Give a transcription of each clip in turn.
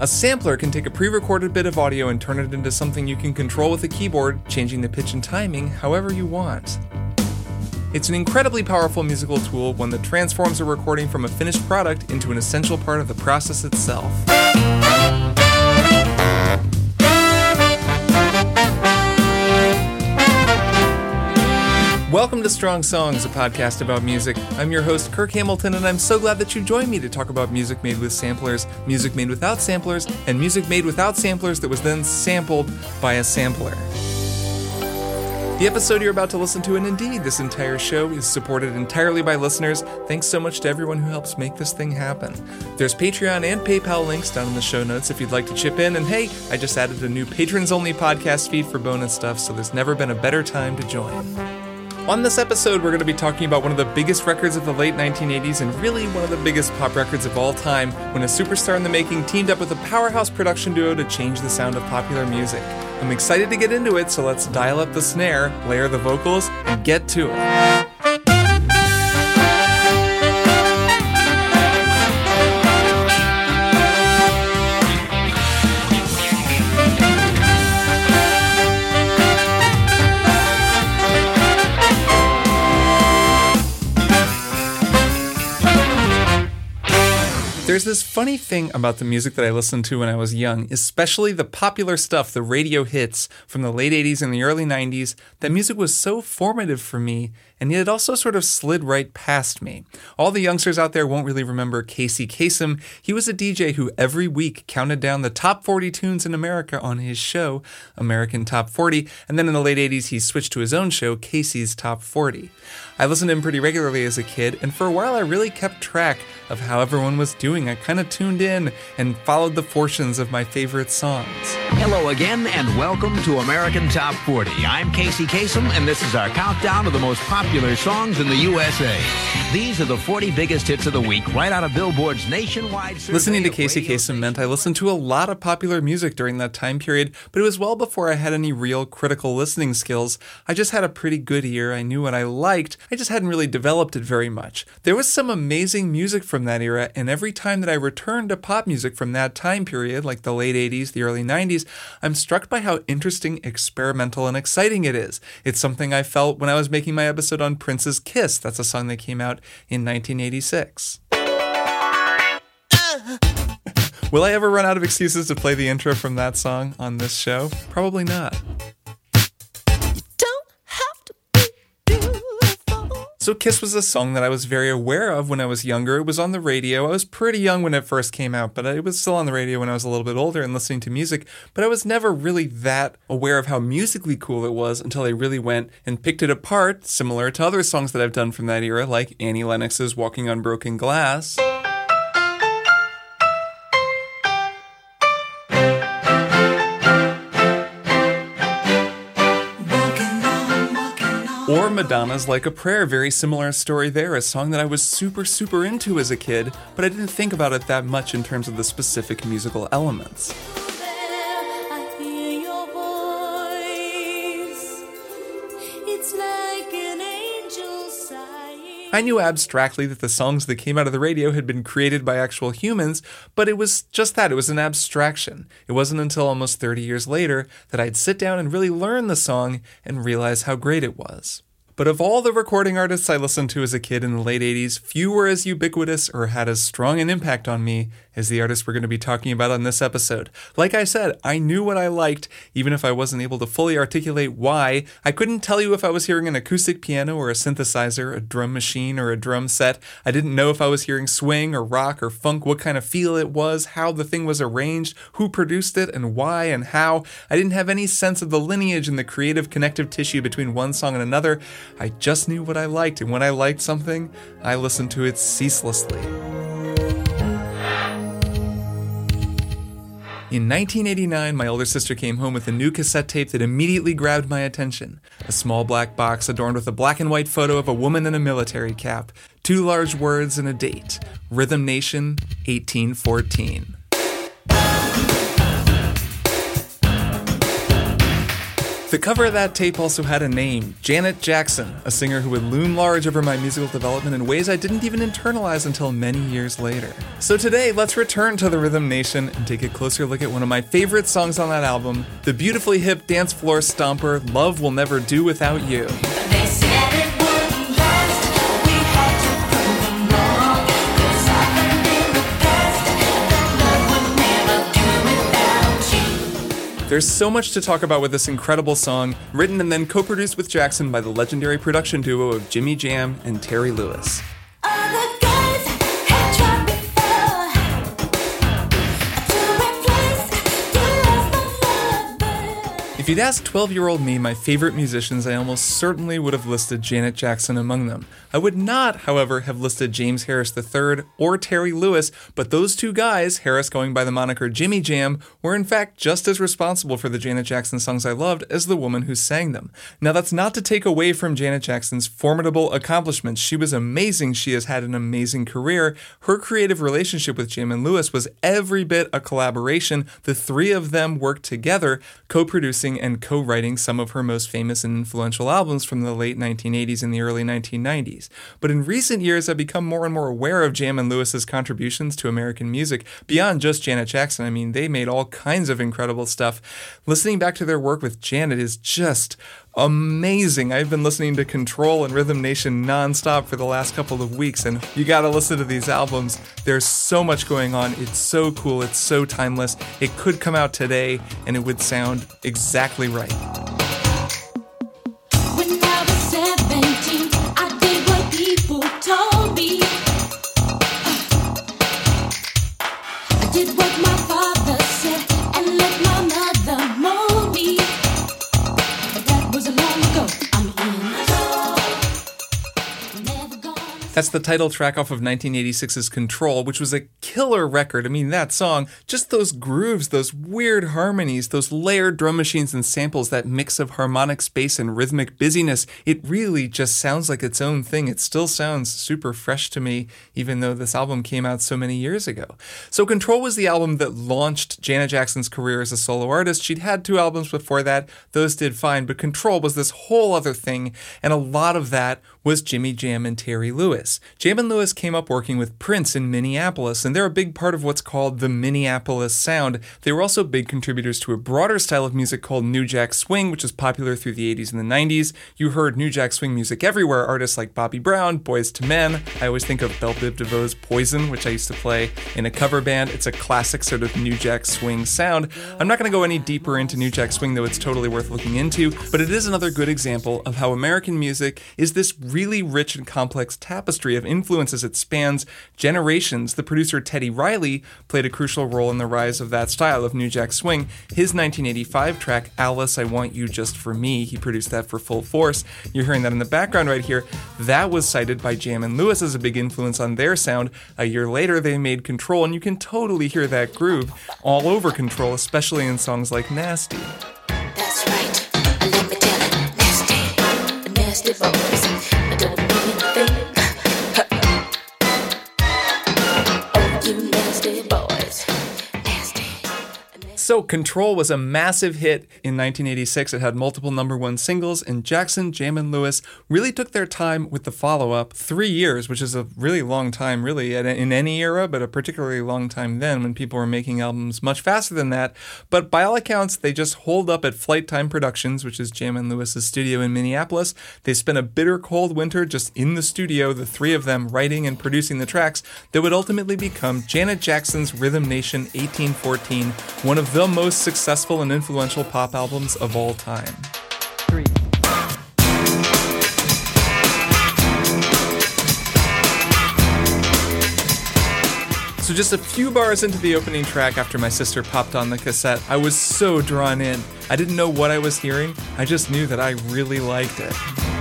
A sampler can take a pre recorded bit of audio and turn it into something you can control with a keyboard, changing the pitch and timing however you want. It's an incredibly powerful musical tool, one that transforms a recording from a finished product into an essential part of the process itself. Welcome to Strong Songs, a podcast about music. I'm your host, Kirk Hamilton, and I'm so glad that you joined me to talk about music made with samplers, music made without samplers, and music made without samplers that was then sampled by a sampler. The episode you're about to listen to, and indeed this entire show, is supported entirely by listeners. Thanks so much to everyone who helps make this thing happen. There's Patreon and PayPal links down in the show notes if you'd like to chip in. And hey, I just added a new patrons only podcast feed for bonus stuff, so there's never been a better time to join. On this episode, we're going to be talking about one of the biggest records of the late 1980s and really one of the biggest pop records of all time when a superstar in the making teamed up with a powerhouse production duo to change the sound of popular music. I'm excited to get into it, so let's dial up the snare, layer the vocals, and get to it. There's this funny thing about the music that I listened to when I was young, especially the popular stuff, the radio hits from the late 80s and the early 90s. That music was so formative for me, and yet it also sort of slid right past me. All the youngsters out there won't really remember Casey Kasem. He was a DJ who every week counted down the top 40 tunes in America on his show, American Top 40, and then in the late 80s he switched to his own show, Casey's Top 40. I listened to him pretty regularly as a kid, and for a while I really kept track of how everyone was doing. I kind of tuned in and followed the fortunes of my favorite songs. Hello again, and welcome to American Top 40. I'm Casey Kasem, and this is our countdown of the most popular songs in the USA. These are the 40 biggest hits of the week, right out of Billboard's nationwide. Listening to Casey Kasem meant I listened to a lot of popular music during that time period, but it was well before I had any real critical listening skills. I just had a pretty good ear. I knew what I liked. I just hadn't really developed it very much. There was some amazing music from that era, and every time that I return to pop music from that time period, like the late 80s, the early 90s, I'm struck by how interesting, experimental, and exciting it is. It's something I felt when I was making my episode on Prince's Kiss. That's a song that came out in 1986. Will I ever run out of excuses to play the intro from that song on this show? Probably not. So Kiss was a song that I was very aware of when I was younger. It was on the radio. I was pretty young when it first came out, but it was still on the radio when I was a little bit older and listening to music. But I was never really that aware of how musically cool it was until I really went and picked it apart, similar to other songs that I've done from that era, like Annie Lennox's Walking on Broken Glass. Or Madonna's Like a Prayer, very similar story there, a song that I was super, super into as a kid, but I didn't think about it that much in terms of the specific musical elements. I knew abstractly that the songs that came out of the radio had been created by actual humans, but it was just that. It was an abstraction. It wasn't until almost 30 years later that I'd sit down and really learn the song and realize how great it was. But of all the recording artists I listened to as a kid in the late 80s, few were as ubiquitous or had as strong an impact on me as the artist we're going to be talking about on this episode. Like I said, I knew what I liked, even if I wasn't able to fully articulate why. I couldn't tell you if I was hearing an acoustic piano or a synthesizer, a drum machine or a drum set. I didn't know if I was hearing swing or rock or funk, what kind of feel it was, how the thing was arranged, who produced it, and why and how. I didn't have any sense of the lineage and the creative connective tissue between one song and another. I just knew what I liked, and when I liked something, I listened to it ceaselessly. In 1989, my older sister came home with a new cassette tape that immediately grabbed my attention. A small black box adorned with a black and white photo of a woman in a military cap, two large words, and a date Rhythm Nation, 1814. The cover of that tape also had a name Janet Jackson, a singer who would loom large over my musical development in ways I didn't even internalize until many years later. So today, let's return to the Rhythm Nation and take a closer look at one of my favorite songs on that album the beautifully hip dance floor stomper, Love Will Never Do Without You. There's so much to talk about with this incredible song, written and then co produced with Jackson by the legendary production duo of Jimmy Jam and Terry Lewis. If you'd asked 12 year old me my favorite musicians, I almost certainly would have listed Janet Jackson among them. I would not, however, have listed James Harris III or Terry Lewis, but those two guys, Harris going by the moniker Jimmy Jam, were in fact just as responsible for the Janet Jackson songs I loved as the woman who sang them. Now, that's not to take away from Janet Jackson's formidable accomplishments. She was amazing. She has had an amazing career. Her creative relationship with Jam and Lewis was every bit a collaboration. The three of them worked together, co producing and co writing some of her most famous and influential albums from the late 1980s and the early 1990s. But in recent years, I've become more and more aware of Jam and Lewis's contributions to American music beyond just Janet Jackson. I mean, they made all kinds of incredible stuff. Listening back to their work with Janet is just amazing. I've been listening to Control and Rhythm Nation nonstop for the last couple of weeks, and you gotta listen to these albums. There's so much going on. It's so cool. It's so timeless. It could come out today, and it would sound exactly right. That's the title track off of 1986's Control, which was a killer record. I mean, that song, just those grooves, those weird harmonies, those layered drum machines and samples, that mix of harmonic space and rhythmic busyness, it really just sounds like its own thing. It still sounds super fresh to me, even though this album came out so many years ago. So, Control was the album that launched Janet Jackson's career as a solo artist. She'd had two albums before that, those did fine, but Control was this whole other thing, and a lot of that was Jimmy Jam and Terry Lewis. Jam and Lewis came up working with Prince in Minneapolis, and they're a big part of what's called the Minneapolis sound. They were also big contributors to a broader style of music called New Jack Swing, which was popular through the 80s and the 90s. You heard New Jack Swing music everywhere, artists like Bobby Brown, Boyz II Men. I always think of Bell Biv DeVoe's Poison, which I used to play in a cover band. It's a classic sort of New Jack Swing sound. I'm not going to go any deeper into New Jack Swing, though it's totally worth looking into, but it is another good example of how American music is this really rich and complex tapestry of influences. It spans generations. The producer Teddy Riley played a crucial role in the rise of that style of New Jack Swing. His 1985 track, Alice, I Want You Just For Me, he produced that for Full Force. You're hearing that in the background right here. That was cited by Jam and Lewis as a big influence on their sound. A year later, they made Control, and you can totally hear that groove all over Control, especially in songs like Nasty. That's right. Nasty. Nasty So, Control was a massive hit in 1986. It had multiple number one singles, and Jackson, Jam, and Lewis really took their time with the follow up. Three years, which is a really long time, really, in any era, but a particularly long time then when people were making albums much faster than that. But by all accounts, they just holed up at Flyte Tyme Productions, which is Jam and Lewis's studio in Minneapolis. They spent a bitter cold winter just in the studio, the three of them writing and producing the tracks that would ultimately become Janet Jackson's Rhythm Nation 1814, one of the most successful and influential pop albums of all time. Three. So, just a few bars into the opening track after my sister popped on the cassette, I was so drawn in. I didn't know what I was hearing, I just knew that I really liked it.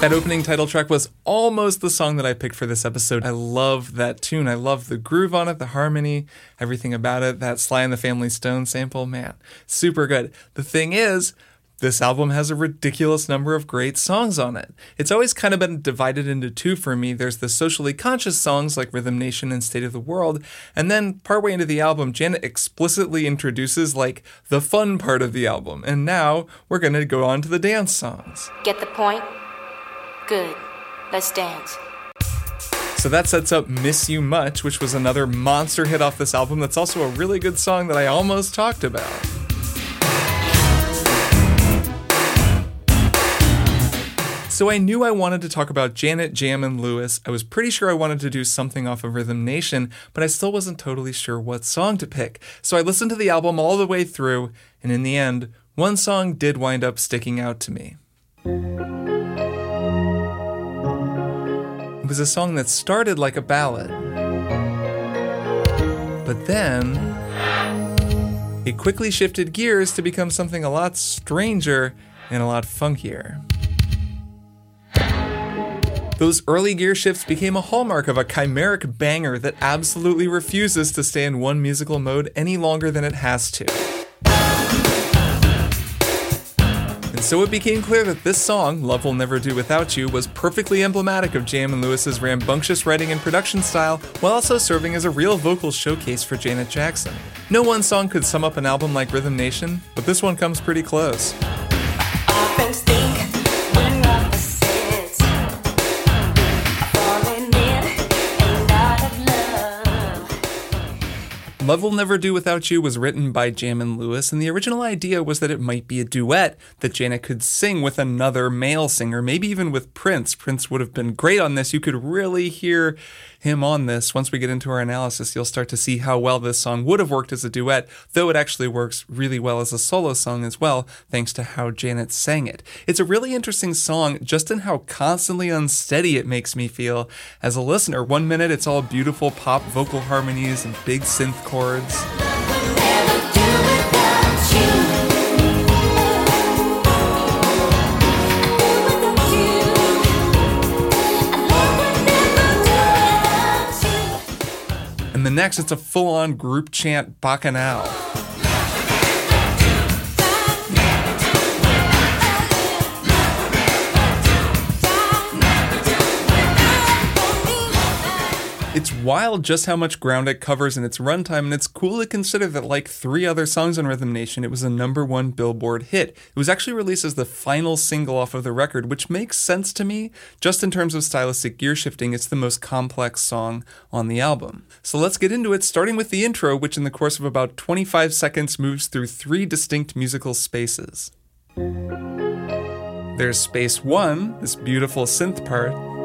That opening title track was almost the song that I picked for this episode. I love that tune. I love the groove on it, the harmony, everything about it. That Sly and the Family Stone sample, man, super good. The thing is, this album has a ridiculous number of great songs on it. It's always kind of been divided into two for me. There's the socially conscious songs like Rhythm Nation and State of the World, and then partway into the album, Janet explicitly introduces like the fun part of the album. And now we're going to go on to the dance songs. Get the point? Good. Let's dance. So that sets up Miss You Much, which was another monster hit off this album that's also a really good song that I almost talked about. So I knew I wanted to talk about Janet, Jam, and Lewis. I was pretty sure I wanted to do something off of Rhythm Nation, but I still wasn't totally sure what song to pick. So I listened to the album all the way through, and in the end, one song did wind up sticking out to me. Was a song that started like a ballad, but then it quickly shifted gears to become something a lot stranger and a lot funkier. Those early gear shifts became a hallmark of a chimeric banger that absolutely refuses to stay in one musical mode any longer than it has to. So it became clear that this song, Love Will Never Do Without You, was perfectly emblematic of Jam and Lewis's rambunctious writing and production style, while also serving as a real vocal showcase for Janet Jackson. No one song could sum up an album like Rhythm Nation, but this one comes pretty close. Love Will Never Do Without You was written by Jam and Lewis, and the original idea was that it might be a duet that Janet could sing with another male singer, maybe even with Prince. Prince would have been great on this. You could really hear him on this. Once we get into our analysis, you'll start to see how well this song would have worked as a duet, though it actually works really well as a solo song as well, thanks to how Janet sang it. It's a really interesting song just in how constantly unsteady it makes me feel as a listener. One minute it's all beautiful pop vocal harmonies and big synth chords. Next, it's a full on group chant bacchanal. Wild just how much ground it covers in its runtime, and it's cool to consider that, like three other songs on Rhythm Nation, it was a number one Billboard hit. It was actually released as the final single off of the record, which makes sense to me. Just in terms of stylistic gear shifting, it's the most complex song on the album. So let's get into it, starting with the intro, which in the course of about 25 seconds moves through three distinct musical spaces. There's space one, this beautiful synth part.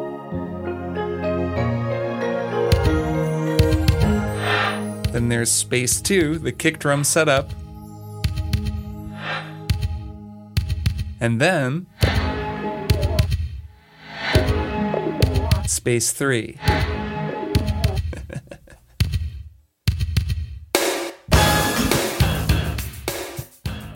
Then there's space two, the kick drum setup. And then space three.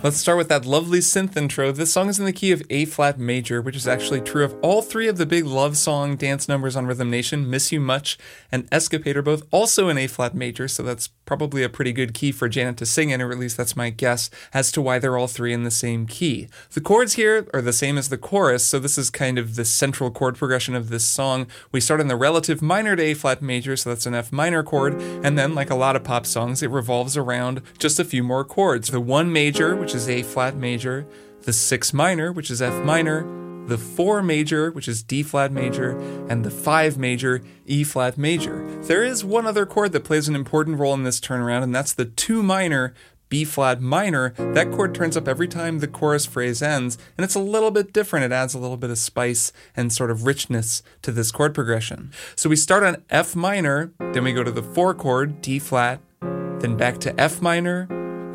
Let's start with that lovely synth intro. This song is in the key of A flat major, which is actually true of all three of the big love song dance numbers on Rhythm Nation Miss You Much and Escapade are both also in A flat major, so that's probably a pretty good key for Janet to sing in, or at least that's my guess as to why they're all three in the same key. The chords here are the same as the chorus, so this is kind of the central chord progression of this song. We start in the relative minor to A flat major, so that's an F minor chord, and then, like a lot of pop songs, it revolves around just a few more chords. The one major, which is A flat major, the six minor, which is F minor, the 4 major, which is D flat major, and the 5 major, E flat major. There is one other chord that plays an important role in this turnaround, and that's the 2 minor, B flat minor. That chord turns up every time the chorus phrase ends, and it's a little bit different. It adds a little bit of spice and sort of richness to this chord progression. So we start on F minor, then we go to the 4 chord, D flat, then back to F minor,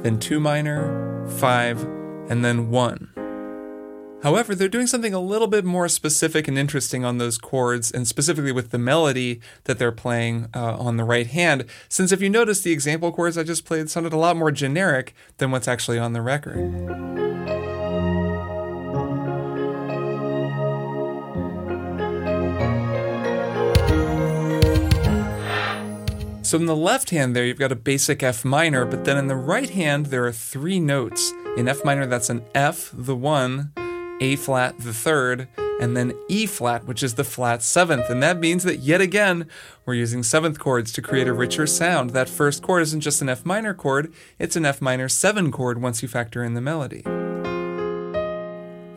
then 2 minor, 5, and then 1. However, they're doing something a little bit more specific and interesting on those chords, and specifically with the melody that they're playing uh, on the right hand. Since if you notice, the example chords I just played sounded a lot more generic than what's actually on the record. So in the left hand there, you've got a basic F minor, but then in the right hand, there are three notes In F minor, that's an F, the one, A flat, the third, and then E flat, which is the flat seventh. And that means that yet again, we're using seventh chords to create a richer sound. That first chord isn't just an F minor chord, it's an F minor seven chord once you factor in the melody.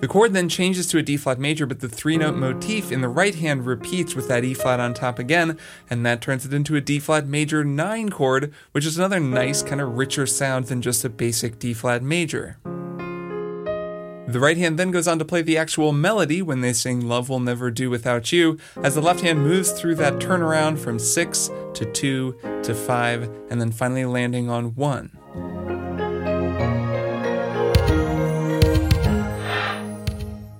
The chord then changes to a D flat major, but the three note motif in the right hand repeats with that E flat on top again, and that turns it into a D flat major 9 chord, which is another nice, kind of richer sound than just a basic D flat major. The right hand then goes on to play the actual melody when they sing Love Will Never Do Without You, as the left hand moves through that turnaround from 6 to 2 to 5, and then finally landing on 1.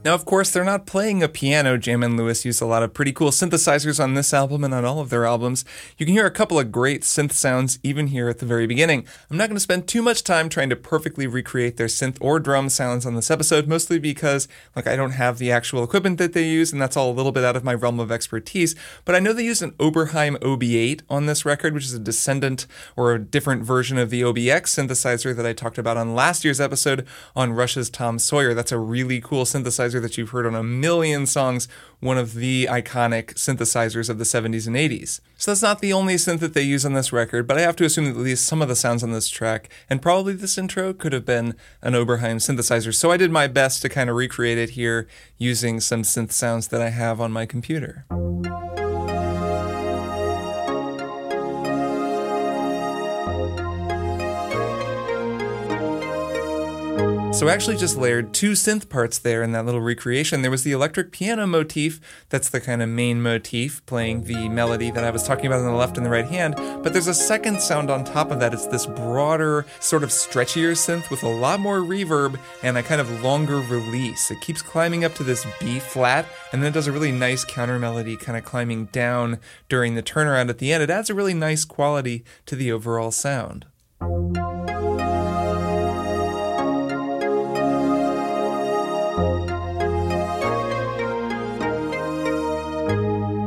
Now, of course, they're not playing a piano. Jam and Lewis used a lot of pretty cool synthesizers on this album and on all of their albums. You can hear a couple of great synth sounds even here at the very beginning. I'm not going to spend too much time trying to perfectly recreate their synth or drum sounds on this episode, mostly because, like, I don't have the actual equipment that they use, and that's all a little bit out of my realm of expertise. But I know they used an Oberheim OB8 on this record, which is a descendant or a different version of the OBX synthesizer that I talked about on last year's episode on Rush's Tom Sawyer. That's a really cool synthesizer synthesizer that you've heard on a million songs, one of the iconic synthesizers of the 70s and 80s. So that's not the only synth that they use on this record, but I have to assume that at least some of the sounds on this track, and probably this intro, could have been an Oberheim synthesizer. So I did my best to kind of recreate it here using some synth sounds that I have on my computer. So I actually just layered two synth parts there in that little recreation. There was the electric piano motif, that's the kind of main motif, playing the melody that I was talking about on the left and the right hand. But there's a second sound on top of that. It's this broader, sort of stretchier synth with a lot more reverb and a kind of longer release. It keeps climbing up to this B flat, and then it does a really nice counter melody, kind of climbing down during the turnaround at the end. It adds a really nice quality to the overall sound.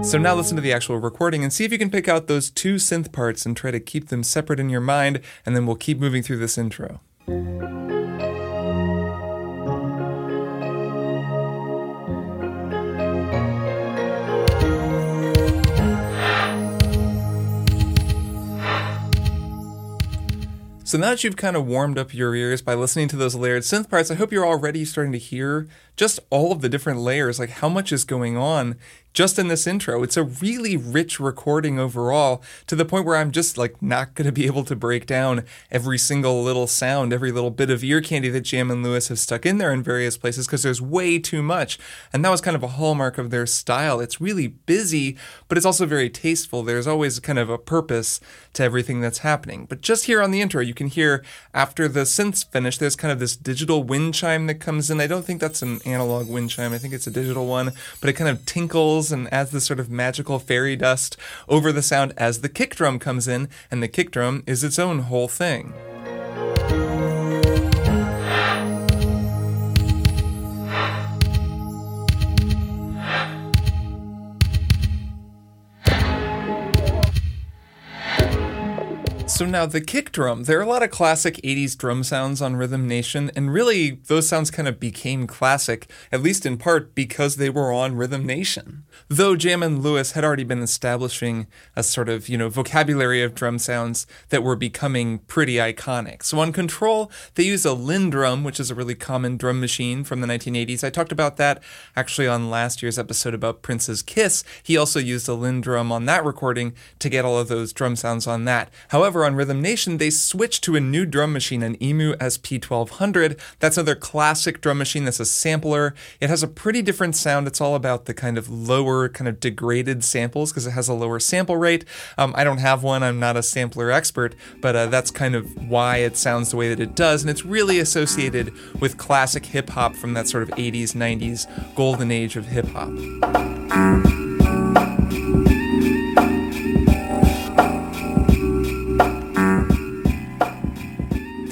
So now listen to the actual recording and see if you can pick out those two synth parts and try to keep them separate in your mind, and then we'll keep moving through this intro. So now that you've kind of warmed up your ears by listening to those layered synth parts, I hope you're already starting to hear just all of the different layers, like how much is going on just in this intro. It's a really rich recording overall to the point where I'm just like not going to be able to break down every single little sound, every little bit of ear candy that Jam and Lewis have stuck in there in various places because there's way too much. And that was kind of a hallmark of their style. It's really busy, but it's also very tasteful. There's always kind of a purpose to everything that's happening. But just here on the intro, you can hear after the synths finish, there's kind of this digital wind chime that comes in. I don't think that's an analog wind chime. I think it's a digital one, but it kind of tinkles and adds this sort of magical fairy dust over the sound as the kick drum comes in, and the kick drum is its own whole thing. So now the kick drum, there are a lot of classic 80s drum sounds on Rhythm Nation, and really those sounds kind of became classic, at least in part because they were on Rhythm Nation. Though Jam and Lewis had already been establishing a sort of, you know, vocabulary of drum sounds that were becoming pretty iconic. So on Control, they use a LinnDrum, which is a really common drum machine from the 1980s. I talked about that actually on last year's episode about Prince's Kiss. He also used a LinnDrum on that recording to get all of those drum sounds on that. However, on Rhythm Nation, they switched to a new drum machine, an EMU SP1200. That's another classic drum machine that's a sampler. It has a pretty different sound. It's all about the kind of lower, kind of degraded samples because it has a lower sample rate. Um, I don't have one, I'm not a sampler expert, but uh, that's kind of why it sounds the way that it does. And it's really associated with classic hip hop from that sort of 80s, 90s golden age of hip hop.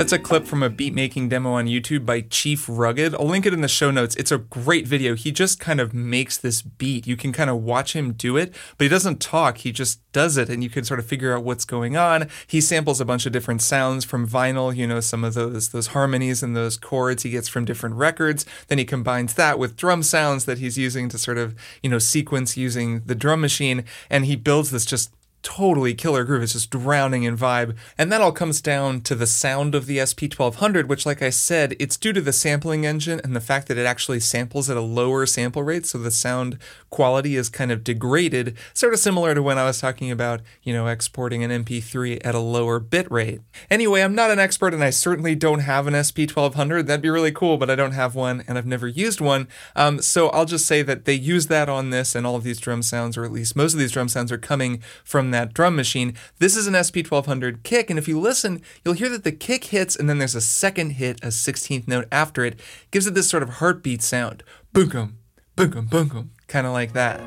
That's a clip from a beat making demo on YouTube by Chief Rugged. I'll link it in the show notes. It's a great video. He just kind of makes this beat. You can kind of watch him do it, but he doesn't talk. He just does it, and you can sort of figure out what's going on. He samples a bunch of different sounds from vinyl, you know, some of those those harmonies and those chords he gets from different records. Then he combines that with drum sounds that he's using to sort of, you know, sequence using the drum machine, and he builds this just totally killer groove. It's just drowning in vibe. And that all comes down to the sound of the SP1200, which, like I said, it's due to the sampling engine and the fact that it actually samples at a lower sample rate. So the sound quality is kind of degraded, sort of similar to when I was talking about, you know, exporting an MP3 at a lower bit rate. Anyway, I'm not an expert and I certainly don't have an SP1200. That'd be really cool, but I don't have one and I've never used one. Um, so I'll just say that they use that on this and all of these drum sounds, or at least most of these drum sounds, are coming from that drum machine. This is an SP1200 kick, and if you listen, you'll hear that the kick hits and then there's a second hit, a 16th note after it. Gives it this sort of heartbeat sound. Boom, boom, boom, kind of like that.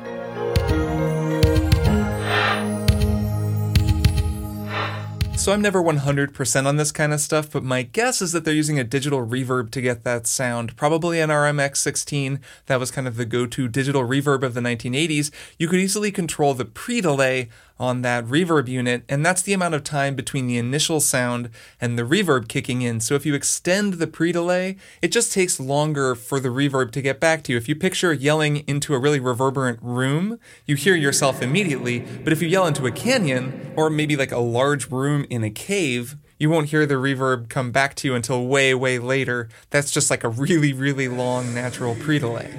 So I'm never 100% on this kind of stuff, but my guess is that they're using a digital reverb to get that sound. Probably an RMX16, that was kind of the go to digital reverb of the 1980s. You could easily control the pre delay on that reverb unit, and that's the amount of time between the initial sound and the reverb kicking in. So if you extend the pre delay, it just takes longer for the reverb to get back to you. If you picture yelling into a really reverberant room, you hear yourself immediately, but if you yell into a canyon, or maybe like a large room in a cave, you won't hear the reverb come back to you until way, way later. That's just like a really, really long natural pre delay.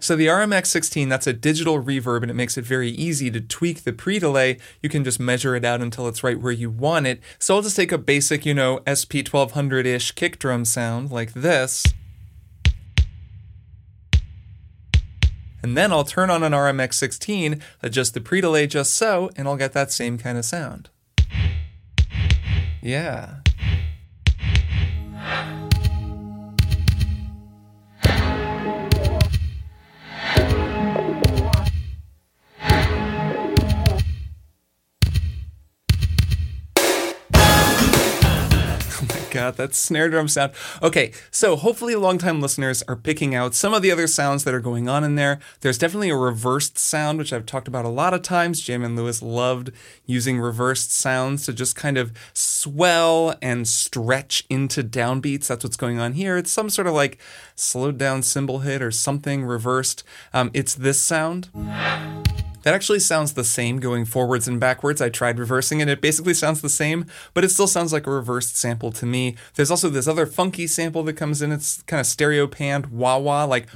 So the RMX16, that's a digital reverb and it makes it very easy to tweak the pre-delay. You can just measure it out until it's right where you want it. So I'll just take a basic, you know, SP1200-ish kick drum sound like this. And then I'll turn on an RMX16, adjust the pre-delay just so, and I'll get that same kind of sound. Yeah. God, that snare drum sound. Okay, so hopefully longtime listeners are picking out some of the other sounds that are going on in there. There's definitely a reversed sound, which I've talked about a lot of times. Jam and Lewis loved using reversed sounds to just kind of swell and stretch into downbeats. That's what's going on here. It's some sort of like slowed down cymbal hit or something reversed. Um, it's this sound. That actually sounds the same going forwards and backwards. I tried reversing it. It basically sounds the same, but it still sounds like a reversed sample to me. There's also this other funky sample that comes in. It's kind of stereo panned wah wah, like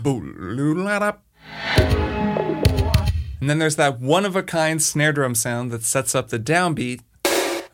and then there's that one of a kind snare drum sound that sets up the downbeat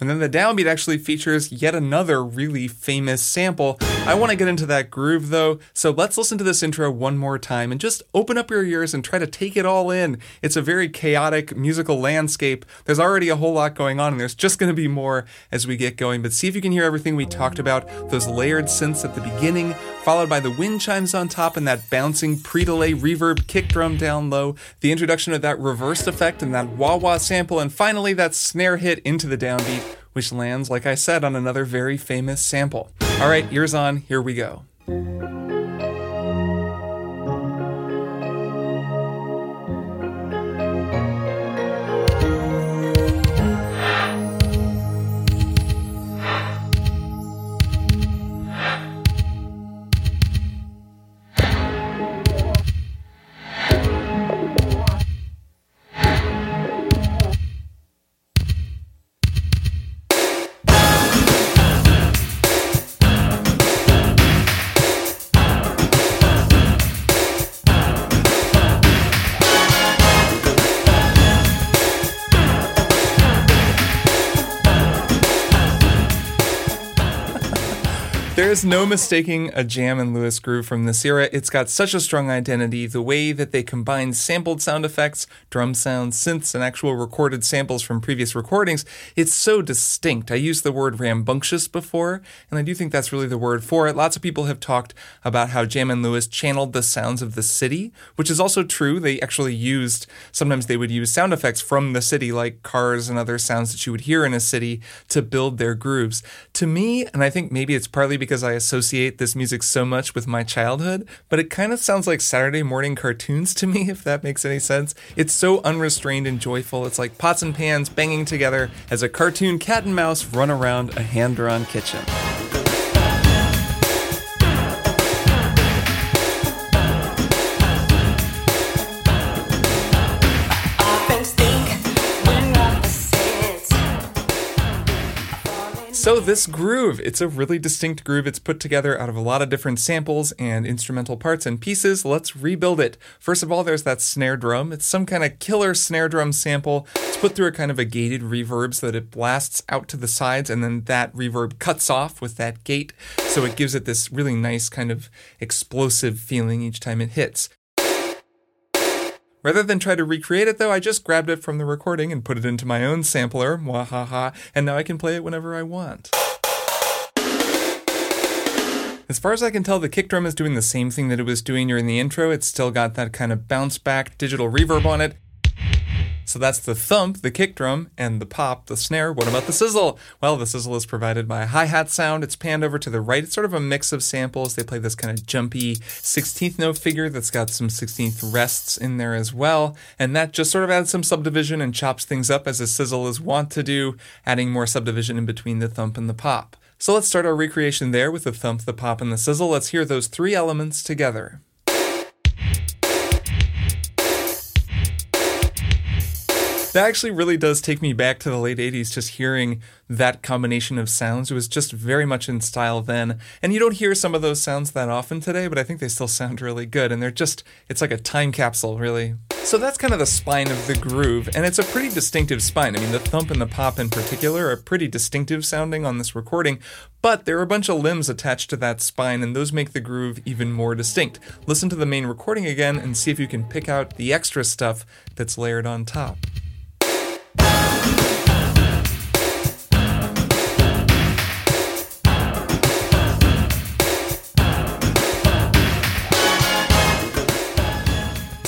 and then the downbeat actually features yet another really famous sample. I want to get into that groove though, so let's listen to this intro one more time and just open up your ears and try to take it all in. It's a very chaotic musical landscape. There's already a whole lot going on, and there's just going to be more as we get going. But see if you can hear everything we talked about those layered synths at the beginning, followed by the wind chimes on top and that bouncing pre delay reverb kick drum down low, the introduction of that reversed effect and that wah wah sample, and finally that snare hit into the downbeat which lands, like I said, on another very famous sample. All right, ears on, here we go. There's no mistaking a Jam and Lewis groove from this era. It's got such a strong identity. The way that they combine sampled sound effects, drum sounds, synths, and actual recorded samples from previous recordings, it's so distinct. I used the word rambunctious before, and I do think that's really the word for it. Lots of people have talked about how Jam and Lewis channeled the sounds of the city, which is also true. They actually used, sometimes they would use sound effects from the city, like cars and other sounds that you would hear in a city, to build their grooves. To me, and I think maybe it's partly because because I associate this music so much with my childhood, but it kind of sounds like Saturday morning cartoons to me, if that makes any sense. It's so unrestrained and joyful. It's like pots and pans banging together as a cartoon cat and mouse run around a hand drawn kitchen. So this groove, it's a really distinct groove. It's put together out of a lot of different samples and instrumental parts and pieces. Let's rebuild it. First of all, there's that snare drum. It's some kind of killer snare drum sample. It's put through a kind of a gated reverb so that it blasts out to the sides and then that reverb cuts off with that gate. So it gives it this really nice kind of explosive feeling each time it hits. Rather than try to recreate it, though, I just grabbed it from the recording and put it into my own sampler, mwahaha, and now I can play it whenever I want. As far as I can tell, the kick drum is doing the same thing that it was doing during the intro. It's still got that kind of bounce back digital reverb on it. So that's the thump, the kick drum, and the pop, the snare. What about the sizzle? Well, the sizzle is provided by a hi hat sound. It's panned over to the right. It's sort of a mix of samples. They play this kind of jumpy 16th note figure that's got some 16th rests in there as well. And that just sort of adds some subdivision and chops things up as a sizzle is wont to do, adding more subdivision in between the thump and the pop. So let's start our recreation there with the thump, the pop, and the sizzle. Let's hear those three elements together. That actually really does take me back to the late 80s, just hearing that combination of sounds. It was just very much in style then. And you don't hear some of those sounds that often today, but I think they still sound really good. And they're just, it's like a time capsule, really. So that's kind of the spine of the groove, and it's a pretty distinctive spine. I mean, the thump and the pop in particular are pretty distinctive sounding on this recording, but there are a bunch of limbs attached to that spine, and those make the groove even more distinct. Listen to the main recording again and see if you can pick out the extra stuff that's layered on top.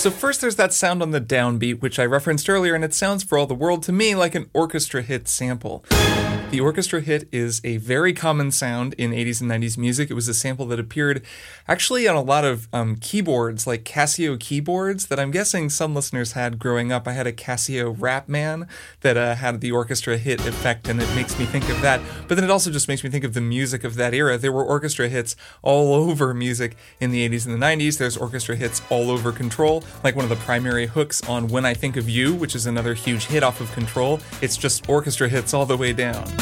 So first there's that sound on the downbeat, which I referenced earlier, and it sounds for all the world to me like an orchestra hit sample. The orchestra hit is a very common sound in 80s and 90s music. It was a sample that appeared actually on a lot of um, keyboards, like Casio keyboards, that I'm guessing some listeners had growing up. I had a Casio Rapman that uh, had the orchestra hit effect, and it makes me think of that. But then it also just makes me think of the music of that era. There were orchestra hits all over music in the 80s and the 90s. There's orchestra hits all over Control, like one of the primary hooks on When I Think of You, which is another huge hit off of Control. It's just orchestra hits all the way down.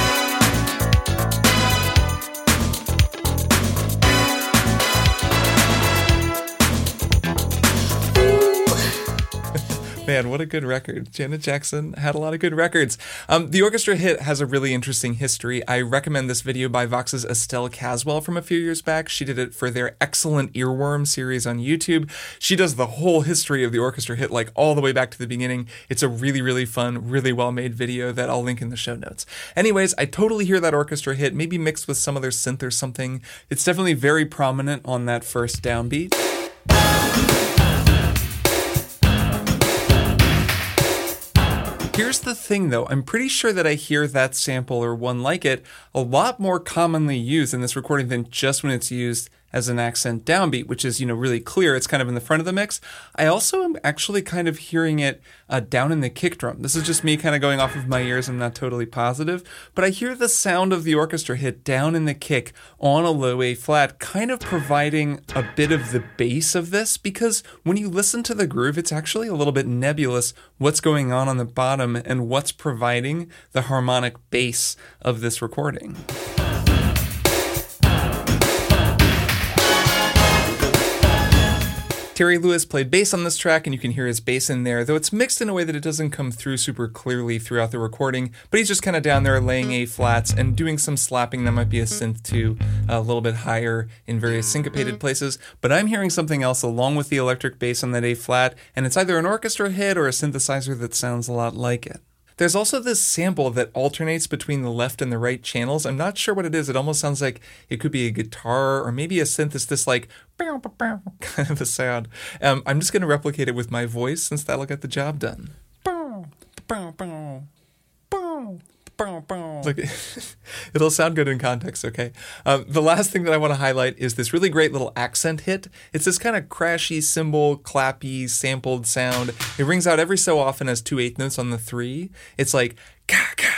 Man, what a good record. Janet Jackson had a lot of good records. Um, the orchestra hit has a really interesting history. I recommend this video by Vox's Estelle Caswell from a few years back. She did it for their excellent Earworm series on YouTube. She does the whole history of the orchestra hit, like all the way back to the beginning. It's a really, really fun, really well made video that I'll link in the show notes. Anyways, I totally hear that orchestra hit, maybe mixed with some other synth or something. It's definitely very prominent on that first downbeat. Here's the thing though, I'm pretty sure that I hear that sample or one like it a lot more commonly used in this recording than just when it's used as an accent downbeat, which is, you know, really clear. It's kind of in the front of the mix. I also am actually kind of hearing it uh, down in the kick drum. This is just me kind of going off of my ears. I'm not totally positive, but I hear the sound of the orchestra hit down in the kick on a low A flat, kind of providing a bit of the bass of this because when you listen to the groove, it's actually a little bit nebulous what's going on on the bottom and what's providing the harmonic bass of this recording. Terry Lewis played bass on this track, and you can hear his bass in there, though it's mixed in a way that it doesn't come through super clearly throughout the recording. But he's just kind of down there laying A flats and doing some slapping that might be a synth too, a little bit higher in various syncopated mm-hmm. places. But I'm hearing something else along with the electric bass on that A flat, and it's either an orchestra hit or a synthesizer that sounds a lot like it. There's also this sample that alternates between the left and the right channels. I'm not sure what it is. It almost sounds like it could be a guitar or maybe a synth. It's this like kind of a sound. Um, I'm just going to replicate it with my voice since that'll get the job done. Like, it'll sound good in context, okay? Um, the last thing that I want to highlight is this really great little accent hit. It's this kind of crashy, cymbal, clappy, sampled sound. It rings out every so often as two eighth notes on the three. It's like, ka ka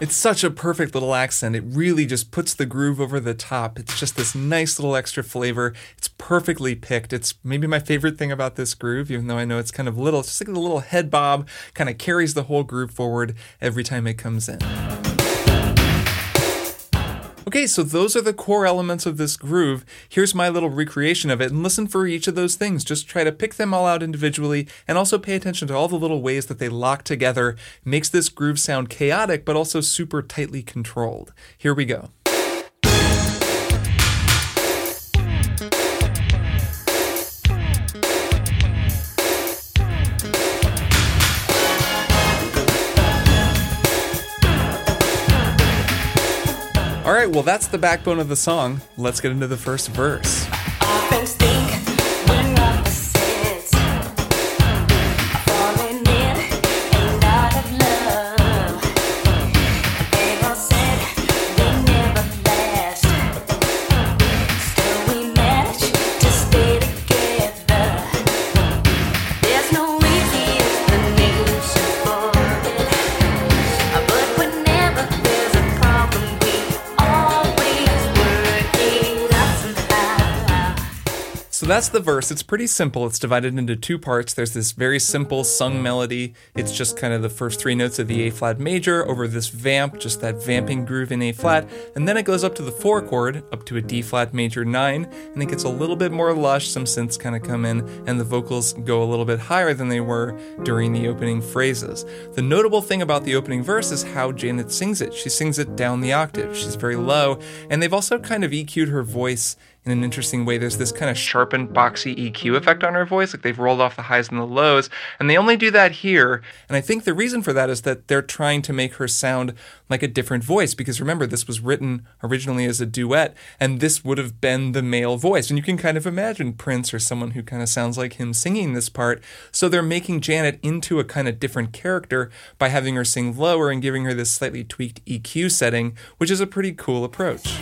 it's such a perfect little accent. It really just puts the groove over the top. It's just this nice little extra flavor. It's perfectly picked. It's maybe my favorite thing about this groove, even though I know it's kind of little. It's just like a little head bob, kind of carries the whole groove forward every time it comes in. Okay, so those are the core elements of this groove. Here's my little recreation of it, and listen for each of those things. Just try to pick them all out individually, and also pay attention to all the little ways that they lock together. Makes this groove sound chaotic, but also super tightly controlled. Here we go. All right, well, that's the backbone of the song. Let's get into the first verse. That's the verse. It's pretty simple. It's divided into two parts. There's this very simple sung melody. It's just kind of the first three notes of the A flat major over this vamp, just that vamping groove in A flat. And then it goes up to the four chord, up to a D flat major nine, and it gets a little bit more lush. Some synths kind of come in, and the vocals go a little bit higher than they were during the opening phrases. The notable thing about the opening verse is how Janet sings it. She sings it down the octave. She's very low, and they've also kind of EQ'd her voice in an interesting way. There's this kind of sharpened, boxy EQ effect on her voice, like they've rolled off the highs and the lows, and they only do that here. And I think the reason for that is that they're trying to make her sound like a different voice, because remember, this was written originally as a duet, and this would have been the male voice. And you can kind of imagine Prince or someone who kind of sounds like him singing this part. So they're making Janet into a kind of different character by having her sing lower and giving her this slightly tweaked EQ setting, which is a pretty cool approach.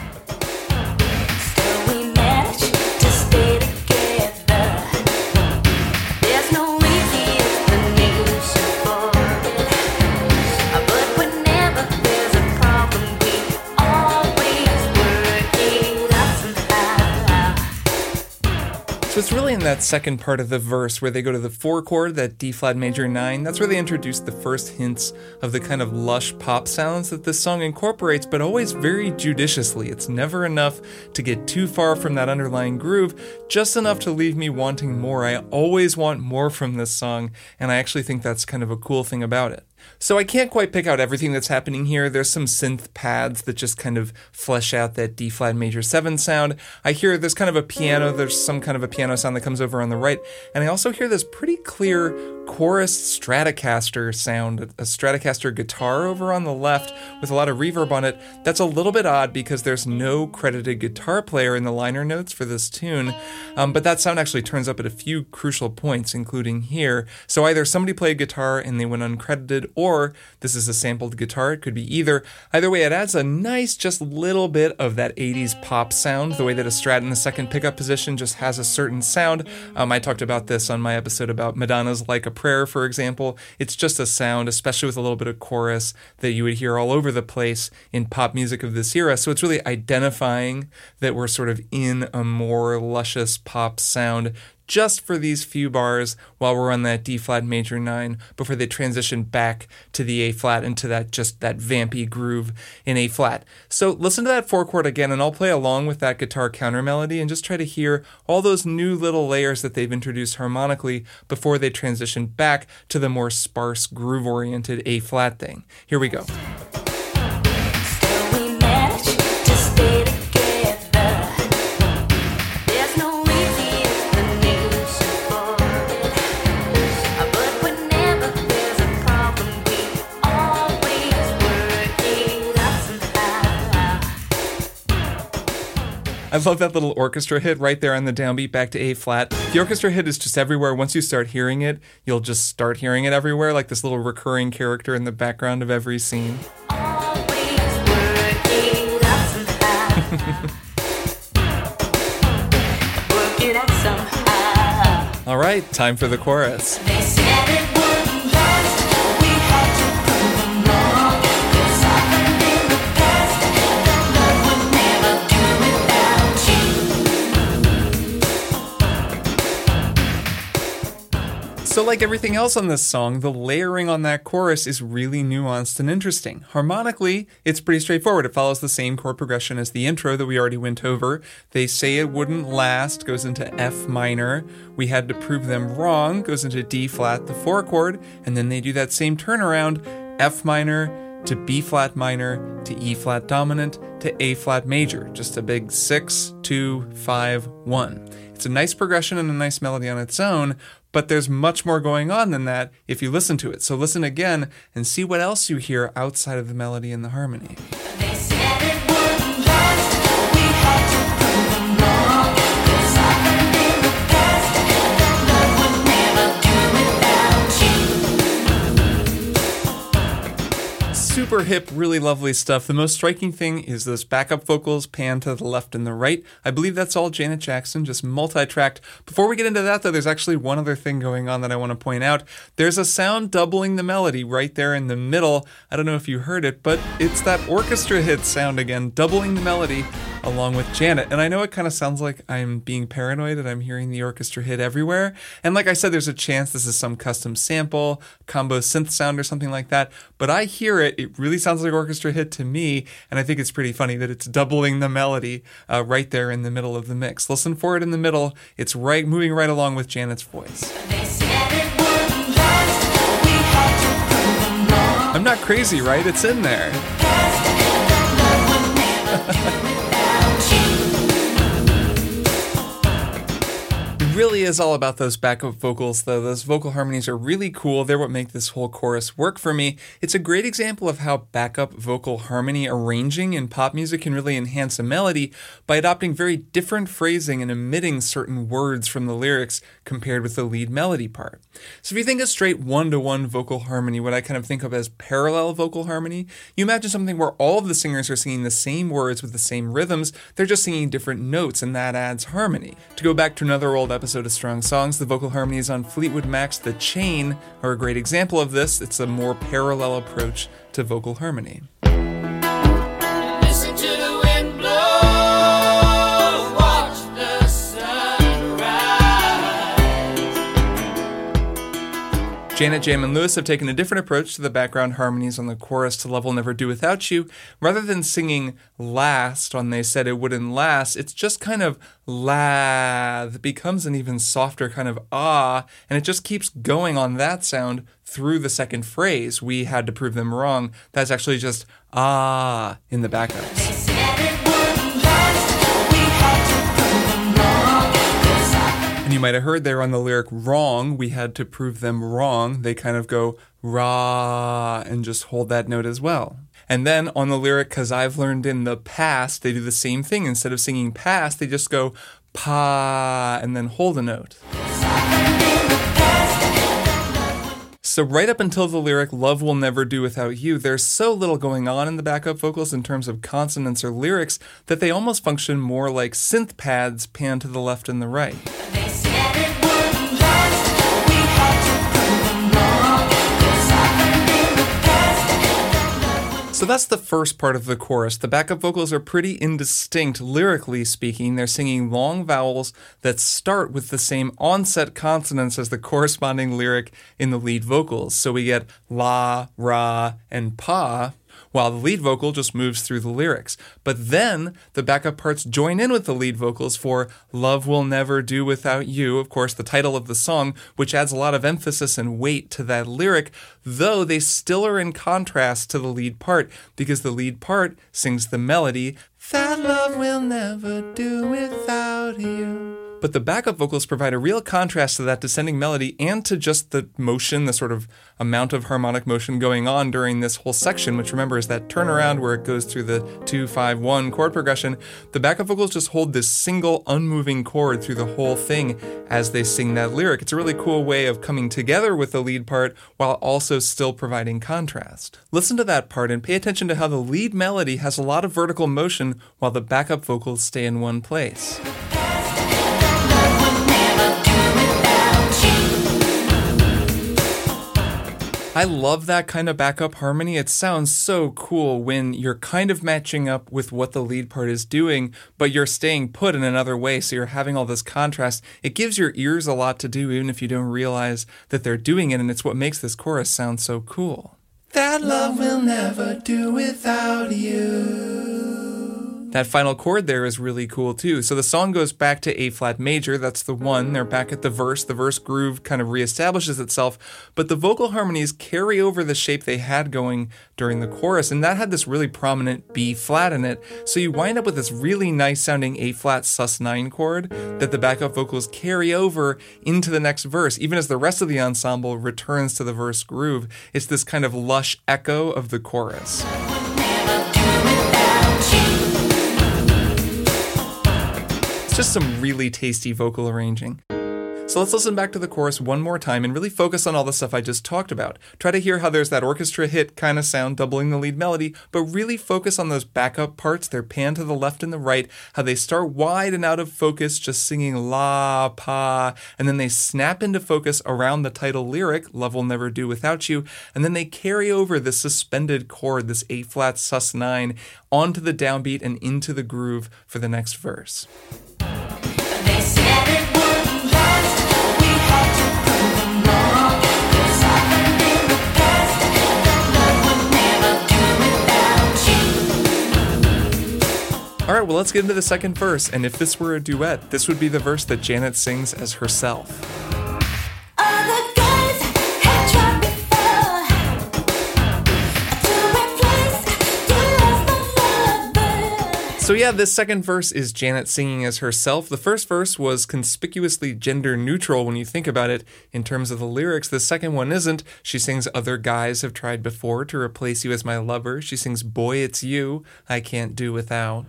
So it's really in that second part of the verse where they go to the four chord, that D flat major nine. That's where they introduce the first hints of the kind of lush pop sounds that this song incorporates, but always very judiciously. It's never enough to get too far from that underlying groove, just enough to leave me wanting more. I always want more from this song, and I actually think that's kind of a cool thing about it. So I can't quite pick out everything that's happening here. There's some synth pads that just kind of flesh out that D flat major 7 sound. I hear there's kind of a piano, there's some kind of a piano sound that comes over on the right. And I also hear this pretty clear chorus Stratocaster sound, a Stratocaster guitar over on the left with a lot of reverb on it. That's a little bit odd because there's no credited guitar player in the liner notes for this tune. Um, but that sound actually turns up at a few crucial points, including here. So either somebody played guitar and they went uncredited, or this is a sampled guitar. It could be either. Either way, it adds a nice, just little bit of that 80s pop sound, the way that a Strat in the second pickup position just has a certain sound. Um, I talked about this on my episode about Madonna's Like a Prayer, for example. It's just a sound, especially with a little bit of chorus, that you would hear all over the place in pop music of this era. So it's really identifying that we're sort of in a more luscious pop sound just for these few bars while we're on that D flat major 9 before they transition back to the A flat into that just that vampy groove in A flat. So listen to that four chord again and I'll play along with that guitar counter melody and just try to hear all those new little layers that they've introduced harmonically before they transition back to the more sparse groove oriented A flat thing. Here we go. I love that little orchestra hit right there on the downbeat back to A flat. The orchestra hit is just everywhere. Once you start hearing it, you'll just start hearing it everywhere, like this little recurring character in the background of every scene. Always work it out somehow. Work it out somehow. All right, time for the chorus. So, like everything else on this song, the layering on that chorus is really nuanced and interesting. Harmonically, it's pretty straightforward. It follows the same chord progression as the intro that we already went over. They say it wouldn't last, goes into F minor. We had to prove them wrong, goes into D flat, the four chord, and then they do that same turnaround F minor to B flat minor to E flat dominant to A flat major. Just a big six, two, five, one. It's a nice progression and a nice melody on its own, but there's much more going on than that if you listen to it. So listen again and see what else you hear outside of the melody and the harmony. Super hip, really lovely stuff. The most striking thing is those backup vocals pan to the left and the right. I believe that's all Janet Jackson, just multi tracked. Before we get into that, though, there's actually one other thing going on that I want to point out. There's a sound doubling the melody right there in the middle. I don't know if you heard it, but it's that orchestra hit sound again, doubling the melody along with Janet. And I know it kind of sounds like I'm being paranoid and I'm hearing the orchestra hit everywhere. And like I said, there's a chance this is some custom sample, combo synth sound, or something like that. But I hear it. It really sounds like orchestra hit to me. And I think it's pretty funny that it's doubling the melody uh, right there in the middle of the mix. Listen for it in the middle. It's right moving right along with Janet's voice. It. I'm not crazy, right? It's in there. Really is all about those backup vocals, though. Those vocal harmonies are really cool. They're what make this whole chorus work for me. It's a great example of how backup vocal harmony arranging in pop music can really enhance a melody by adopting very different phrasing and omitting certain words from the lyrics compared with the lead melody part. So if you think of straight one to one vocal harmony, what I kind of think of as parallel vocal harmony, you imagine something where all of the singers are singing the same words with the same rhythms, they're just singing different notes, and that adds harmony. To go back to another old episode of Strong Songs, the vocal harmonies on Fleetwood Mac's The Chain are a great example of this. It's a more parallel approach to vocal harmony. Janet, Jam, and Lewis have taken a different approach to the background harmonies on the chorus to Love Will Never Do Without You. Rather than singing last on they said it wouldn't last, it's just kind of la that becomes an even softer kind of ah, and it just keeps going on that sound through the second phrase. We had to prove them wrong. That's actually just ah in the backups. And you might have heard there on the lyric wrong, we had to prove them wrong. They kind of go ra and just hold that note as well. And then on the lyric, because I've learned in the past, they do the same thing. Instead of singing past, they just go pa and then hold a note. So, right up until the lyric, Love Will Never Do Without You, there's so little going on in the backup vocals in terms of consonants or lyrics that they almost function more like synth pads pan to the left and the right. That's the first part of the chorus. The backup vocals are pretty indistinct lyrically speaking. They're singing long vowels that start with the same onset consonants as the corresponding lyric in the lead vocals. So we get la, ra, and pa, while the lead vocal just moves through the lyrics. But then the backup parts join in with the lead vocals for Love Will Never Do Without You, of course, the title of the song, which adds a lot of emphasis and weight to that lyric, though they still are in contrast to the lead part because the lead part sings the melody, That love will never do without you. But the backup vocals provide a real contrast to that descending melody and to just the motion, the sort of amount of harmonic motion going on during this whole section, which remember is that turnaround where it goes through the 2 5 1 chord progression. The backup vocals just hold this single unmoving chord through the whole thing as they sing that lyric. It's a really cool way of coming together with the lead part while also still providing contrast. Listen to that part and pay attention to how the lead melody has a lot of vertical motion while the backup vocals stay in one place. I love that kind of backup harmony. It sounds so cool when you're kind of matching up with what the lead part is doing, but you're staying put in another way. So you're having all this contrast. It gives your ears a lot to do, even if you don't realize that they're doing it. And it's what makes this chorus sound so cool. That love will never do without you. That final chord there is really cool too. So the song goes back to A flat major, that's the one. They're back at the verse. The verse groove kind of reestablishes itself, but the vocal harmonies carry over the shape they had going during the chorus, and that had this really prominent B flat in it. So you wind up with this really nice sounding A flat sus9 chord that the backup vocals carry over into the next verse, even as the rest of the ensemble returns to the verse groove. It's this kind of lush echo of the chorus. Just some really tasty vocal arranging. So let's listen back to the chorus one more time and really focus on all the stuff I just talked about. Try to hear how there's that orchestra hit kind of sound doubling the lead melody, but really focus on those backup parts. They're panned to the left and the right, how they start wide and out of focus, just singing la, pa, and then they snap into focus around the title lyric, Love Will Never Do Without You, and then they carry over this suspended chord, this A flat sus 9, onto the downbeat and into the groove for the next verse. All right, well, let's get into the second verse. And if this were a duet, this would be the verse that Janet sings as herself. So, yeah, this second verse is Janet singing as herself. The first verse was conspicuously gender neutral when you think about it in terms of the lyrics. The second one isn't. She sings, Other guys have tried before to replace you as my lover. She sings, Boy, it's you, I can't do without.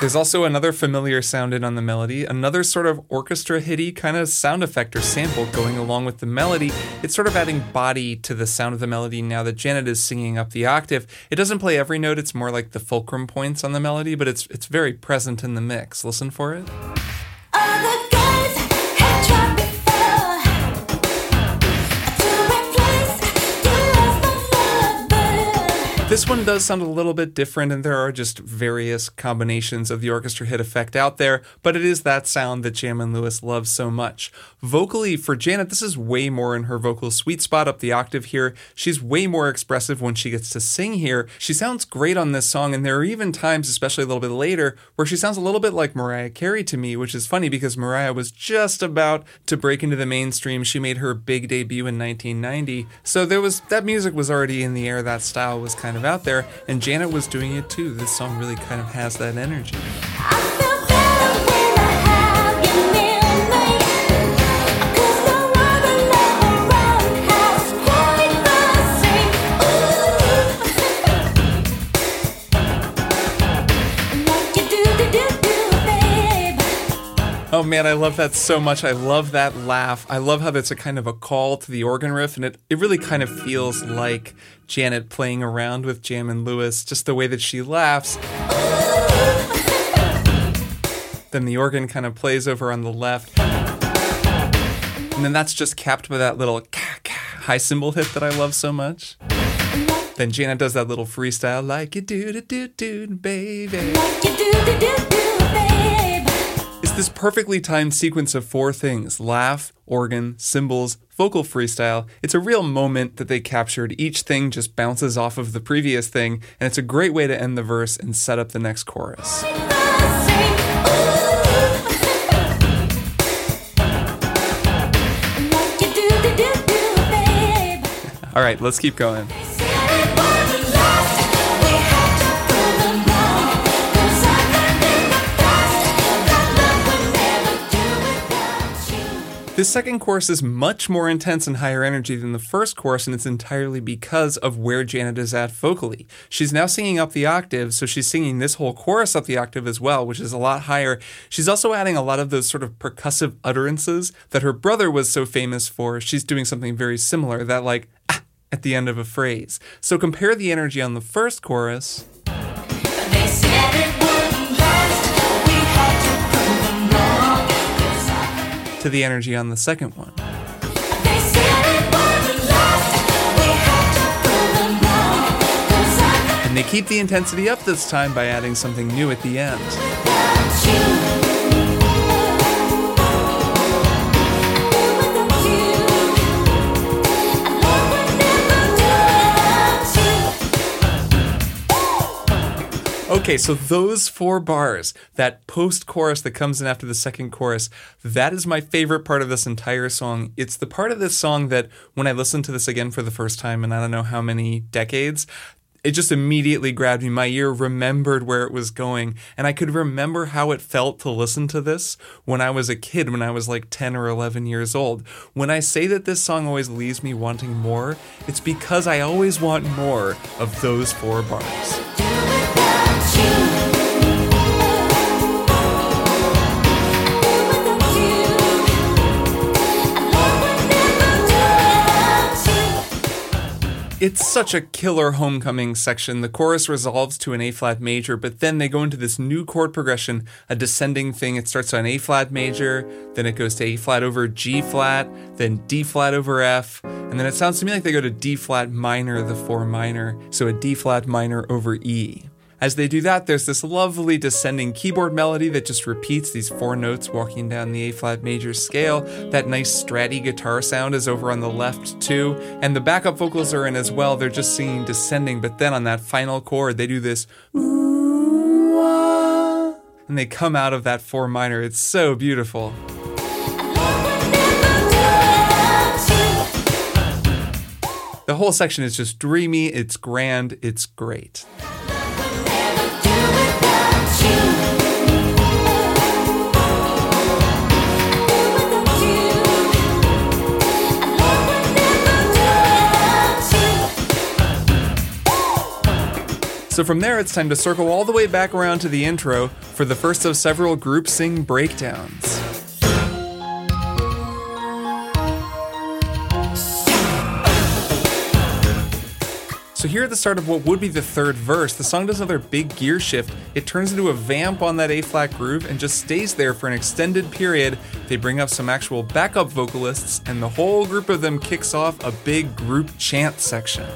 There's also another familiar sound in on the melody, another sort of orchestra hitty kind of sound effect or sample going along with the melody. It's sort of adding body to the sound of the melody now that Janet is singing up the octave. It doesn't play every note, it's more like the fulcrum points on the melody, but it's it's very present in the mix. Listen for it. This one does sound a little bit different, and there are just various combinations of the orchestra hit effect out there, but it is that sound that Jam and Lewis loves so much. Vocally, for Janet, this is way more in her vocal sweet spot up the octave here. She's way more expressive when she gets to sing here. She sounds great on this song, and there are even times, especially a little bit later, where she sounds a little bit like Mariah Carey to me, which is funny because Mariah was just about to break into the mainstream. She made her big debut in 1990, so there was that music was already in the air, that style was kind of out there, and Janet was doing it too. This song really kind of has that energy. Oh man, I love that so much. I love that laugh. I love how that's a kind of a call to the organ riff, and it, it really kind of feels like Janet playing around with Jam and Lewis, just the way that she laughs. Then the organ kind of plays over on the left. And then that's just capped by that little high cymbal hit that I love so much. Then Janet does that little freestyle like you do do do do baby. Like you do, do, do, do, babe. This perfectly timed sequence of four things laugh, organ, cymbals, vocal freestyle. It's a real moment that they captured. Each thing just bounces off of the previous thing, and it's a great way to end the verse and set up the next chorus. All right, let's keep going. This second chorus is much more intense and higher energy than the first chorus, and it's entirely because of where Janet is at vocally. She's now singing up the octave, so she's singing this whole chorus up the octave as well, which is a lot higher. She's also adding a lot of those sort of percussive utterances that her brother was so famous for. She's doing something very similar, that like, ah, at the end of a phrase. So compare the energy on the first chorus to the energy on the second one. They said it wouldn't last. We had to prove them wrong. 'Cause I learned And they keep the intensity up this time by adding something new at the end. Okay, so those four bars, that post chorus that comes in after the second chorus, that is my favorite part of this entire song. It's the part of this song that when I listened to this again for the first time in I don't know how many decades, it just immediately grabbed me. My ear remembered where it was going, and I could remember how it felt to listen to this when I was a kid, when I was like 10 or 11 years old. When I say that this song always leaves me wanting more, it's because I always want more of those four bars. It's such a killer homecoming section. The chorus resolves to an A flat major, but then they go into this new chord progression, a descending thing. It starts on A flat major, then it goes to A flat over G flat, then D flat over F, and then it sounds to me like they go to D flat minor, the four minor, so a D flat minor over E. As they do that, there's this lovely descending keyboard melody that just repeats these four notes walking down the A flat major scale. That nice stratty guitar sound is over on the left too, and the backup vocals are in as well. They're just singing descending, but then on that final chord, they do this ah, and they come out of that four minor. It's so beautiful. The whole section is just dreamy, it's grand, it's great. So from there, it's time to circle all the way back around to the intro for the first of several group sing breakdowns. So here at the start of what would be the third verse, the song does another big gear shift. It turns into a vamp on that A flat groove and just stays there for an extended period. They bring up some actual backup vocalists, and the whole group of them kicks off a big group chant section.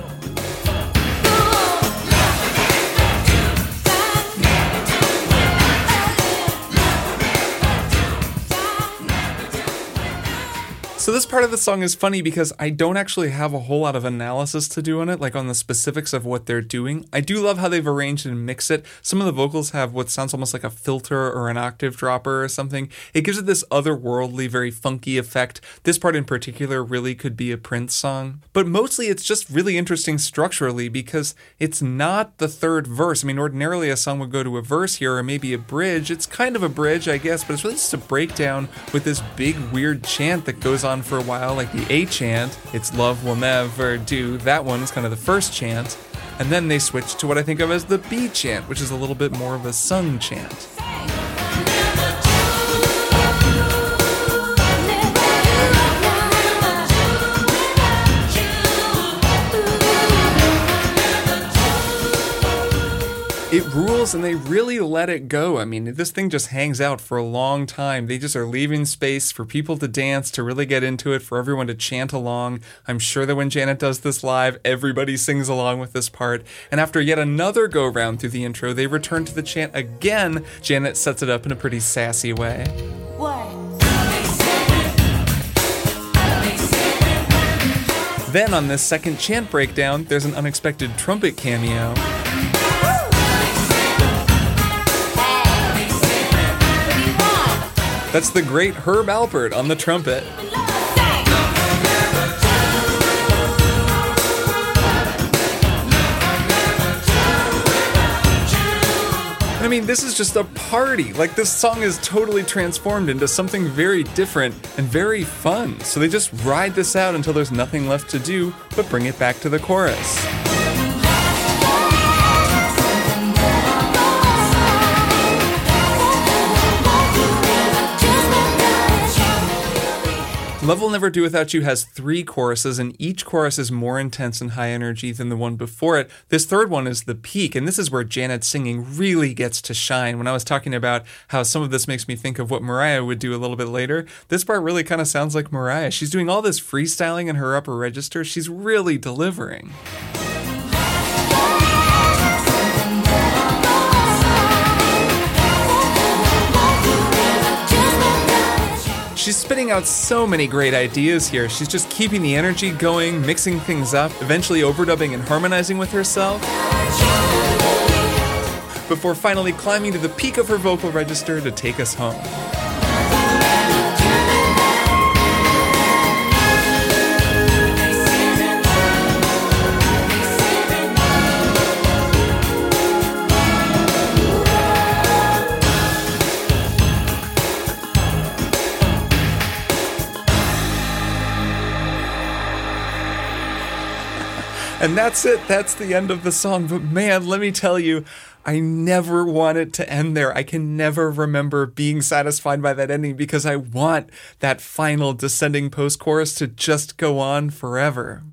So this part of the song is funny because I don't actually have a whole lot of analysis to do on it, like on the specifics of what they're doing. I do love how they've arranged and mixed it. Some of the vocals have what sounds almost like a filter or an octave dropper or something. It gives it this otherworldly, very funky effect. This part in particular really could be a Prince song. But mostly it's just really interesting structurally because it's not the third verse. I mean, ordinarily a song would go to a verse here or maybe a bridge. It's kind of a bridge, I guess, but it's really just a breakdown with this big weird chant that goes on for a while, like the A chant. It's love will never do. That one is kind of the first chant. And then they switch to what I think of as the B chant, which is a little bit more of a sung chant. It rules and they really let it go. I mean, this thing just hangs out for a long time. They just are leaving space for people to dance, to really get into it, for everyone to chant along. I'm sure that when Janet does this live, everybody sings along with this part. And after yet another go round through the intro, they return to the chant again. Janet sets it up in a pretty sassy way. One. Then on this second chant breakdown, there's an unexpected trumpet cameo. That's the great Herb Alpert on the trumpet. I mean, this is just a party. Like, this song is totally transformed into something very different and very fun. So they just ride this out until there's nothing left to do but bring it back to the chorus. Love Will Never Do Without You has three choruses, and each chorus is more intense and high energy than the one before it. This third one is the peak, and this is where Janet's singing really gets to shine. When I was talking about how some of this makes me think of what Mariah would do a little bit later, this part really kind of sounds like Mariah. She's doing all this freestyling in her upper register, she's really delivering. She's spitting out so many great ideas here. She's just keeping the energy going, mixing things up, eventually overdubbing and harmonizing with herself. Before finally climbing to the peak of her vocal register to take us home. And that's it. That's the end of the song. But man, let me tell you, I never want it to end there. I can never remember being satisfied by that ending because I want that final descending post chorus to just go on forever.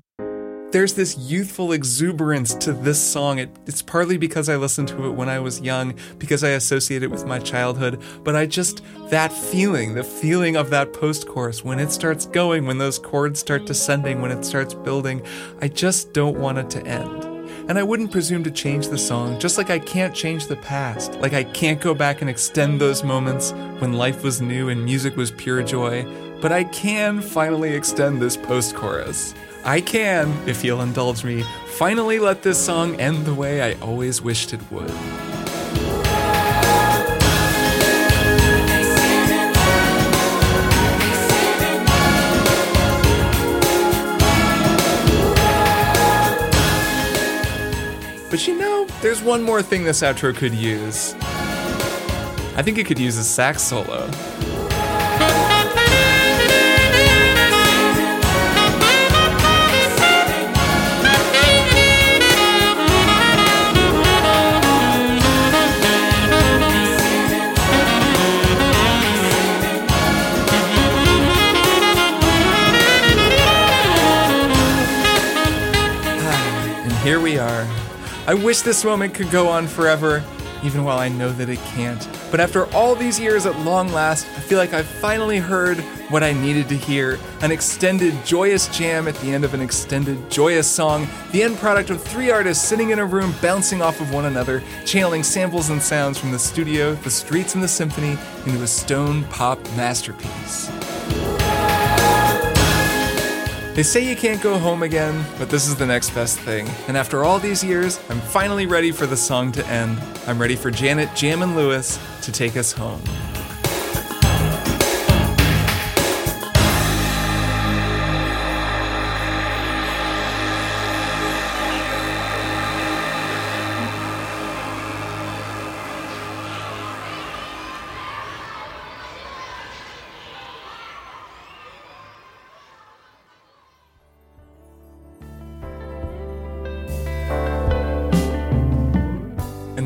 There's this youthful exuberance to this song. It, it's partly because I listened to it when I was young, because I associate it with my childhood, but I just, that feeling, the feeling of that post chorus, when it starts going, when those chords start descending, when it starts building, I just don't want it to end. And I wouldn't presume to change the song, just like I can't change the past. Like I can't go back and extend those moments when life was new and music was pure joy. But I can finally extend this post chorus. I can, if you'll indulge me, finally let this song end the way I always wished it would. But you know, there's one more thing this outro could use. I think it could use a sax solo. Here we are. I wish this moment could go on forever, even while I know that it can't. But after all these years at long last, I feel like I've finally heard what I needed to hear an extended, joyous jam at the end of an extended, joyous song, the end product of three artists sitting in a room bouncing off of one another, channeling samples and sounds from the studio, the streets, and the symphony into a stone pop masterpiece. They say you can't go home again, but this is the next best thing. And after all these years, I'm finally ready for the song to end. I'm ready for Janet Jam and Lewis to take us home.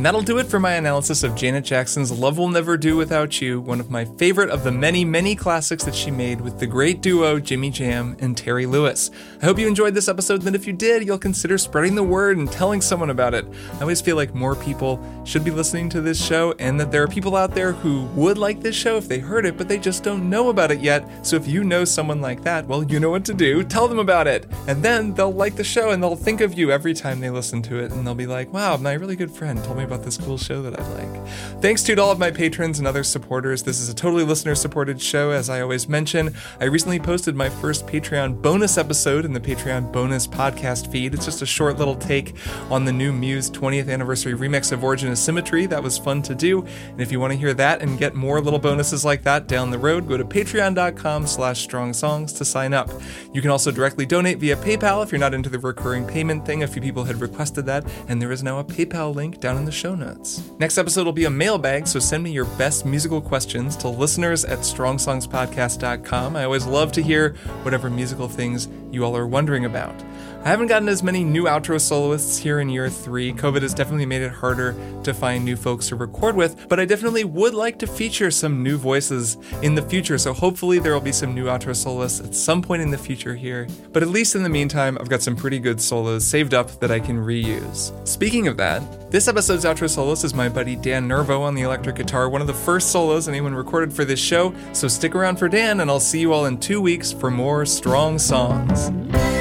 That'll do it for my analysis of Janet Jackson's Love Will Never Do Without You, one of my favorite of the many, many classics that she made with the great duo Jimmy Jam and Terry Lewis. I hope you enjoyed this episode, and if you did, you'll consider spreading the word and telling someone about it. I always feel like more people should be listening to this show, and that there are people out there who would like this show if they heard it, but they just don't know about it yet. So if you know someone like that, well, you know what to do. Tell them about it. And then they'll like the show and they'll think of you every time they listen to it, and they'll be like, wow, my really good friend told me about this cool show that I like. Thanks to all of my patrons and other supporters. This is a totally listener supported show, as I always mention. I recently posted my first Patreon bonus episode in the Patreon bonus podcast feed. It's just a short little take on the new Muse 20th anniversary remix of Origin of Symmetry. That was fun to do. And if you want to hear that and get more little bonuses like that down the road, go to patreon.com slash strong songs to sign up. You can also directly donate via PayPal if you're not into the recurring payment thing. A few people had requested that, and there is now a PayPal link down in the show notes. Next episode will be a mailbag, so send me your best musical questions to listeners at strongsongspodcast.com. I always love to hear whatever musical things you all are wondering about. I haven't gotten as many new outro soloists here in year three. COVID has definitely made it harder to find new folks to record with, but I definitely would like to feature some new voices in the future, so hopefully there will be some new outro soloists at some point in the future here. But at least in the meantime, I've got some pretty good solos saved up that I can reuse. Speaking of that, this episode's outro soloist is my buddy Dan Nervo on the electric guitar, one of the first solos anyone recorded for this show, so stick around for Dan, and I'll see you all in two weeks for more strong songs. Friends.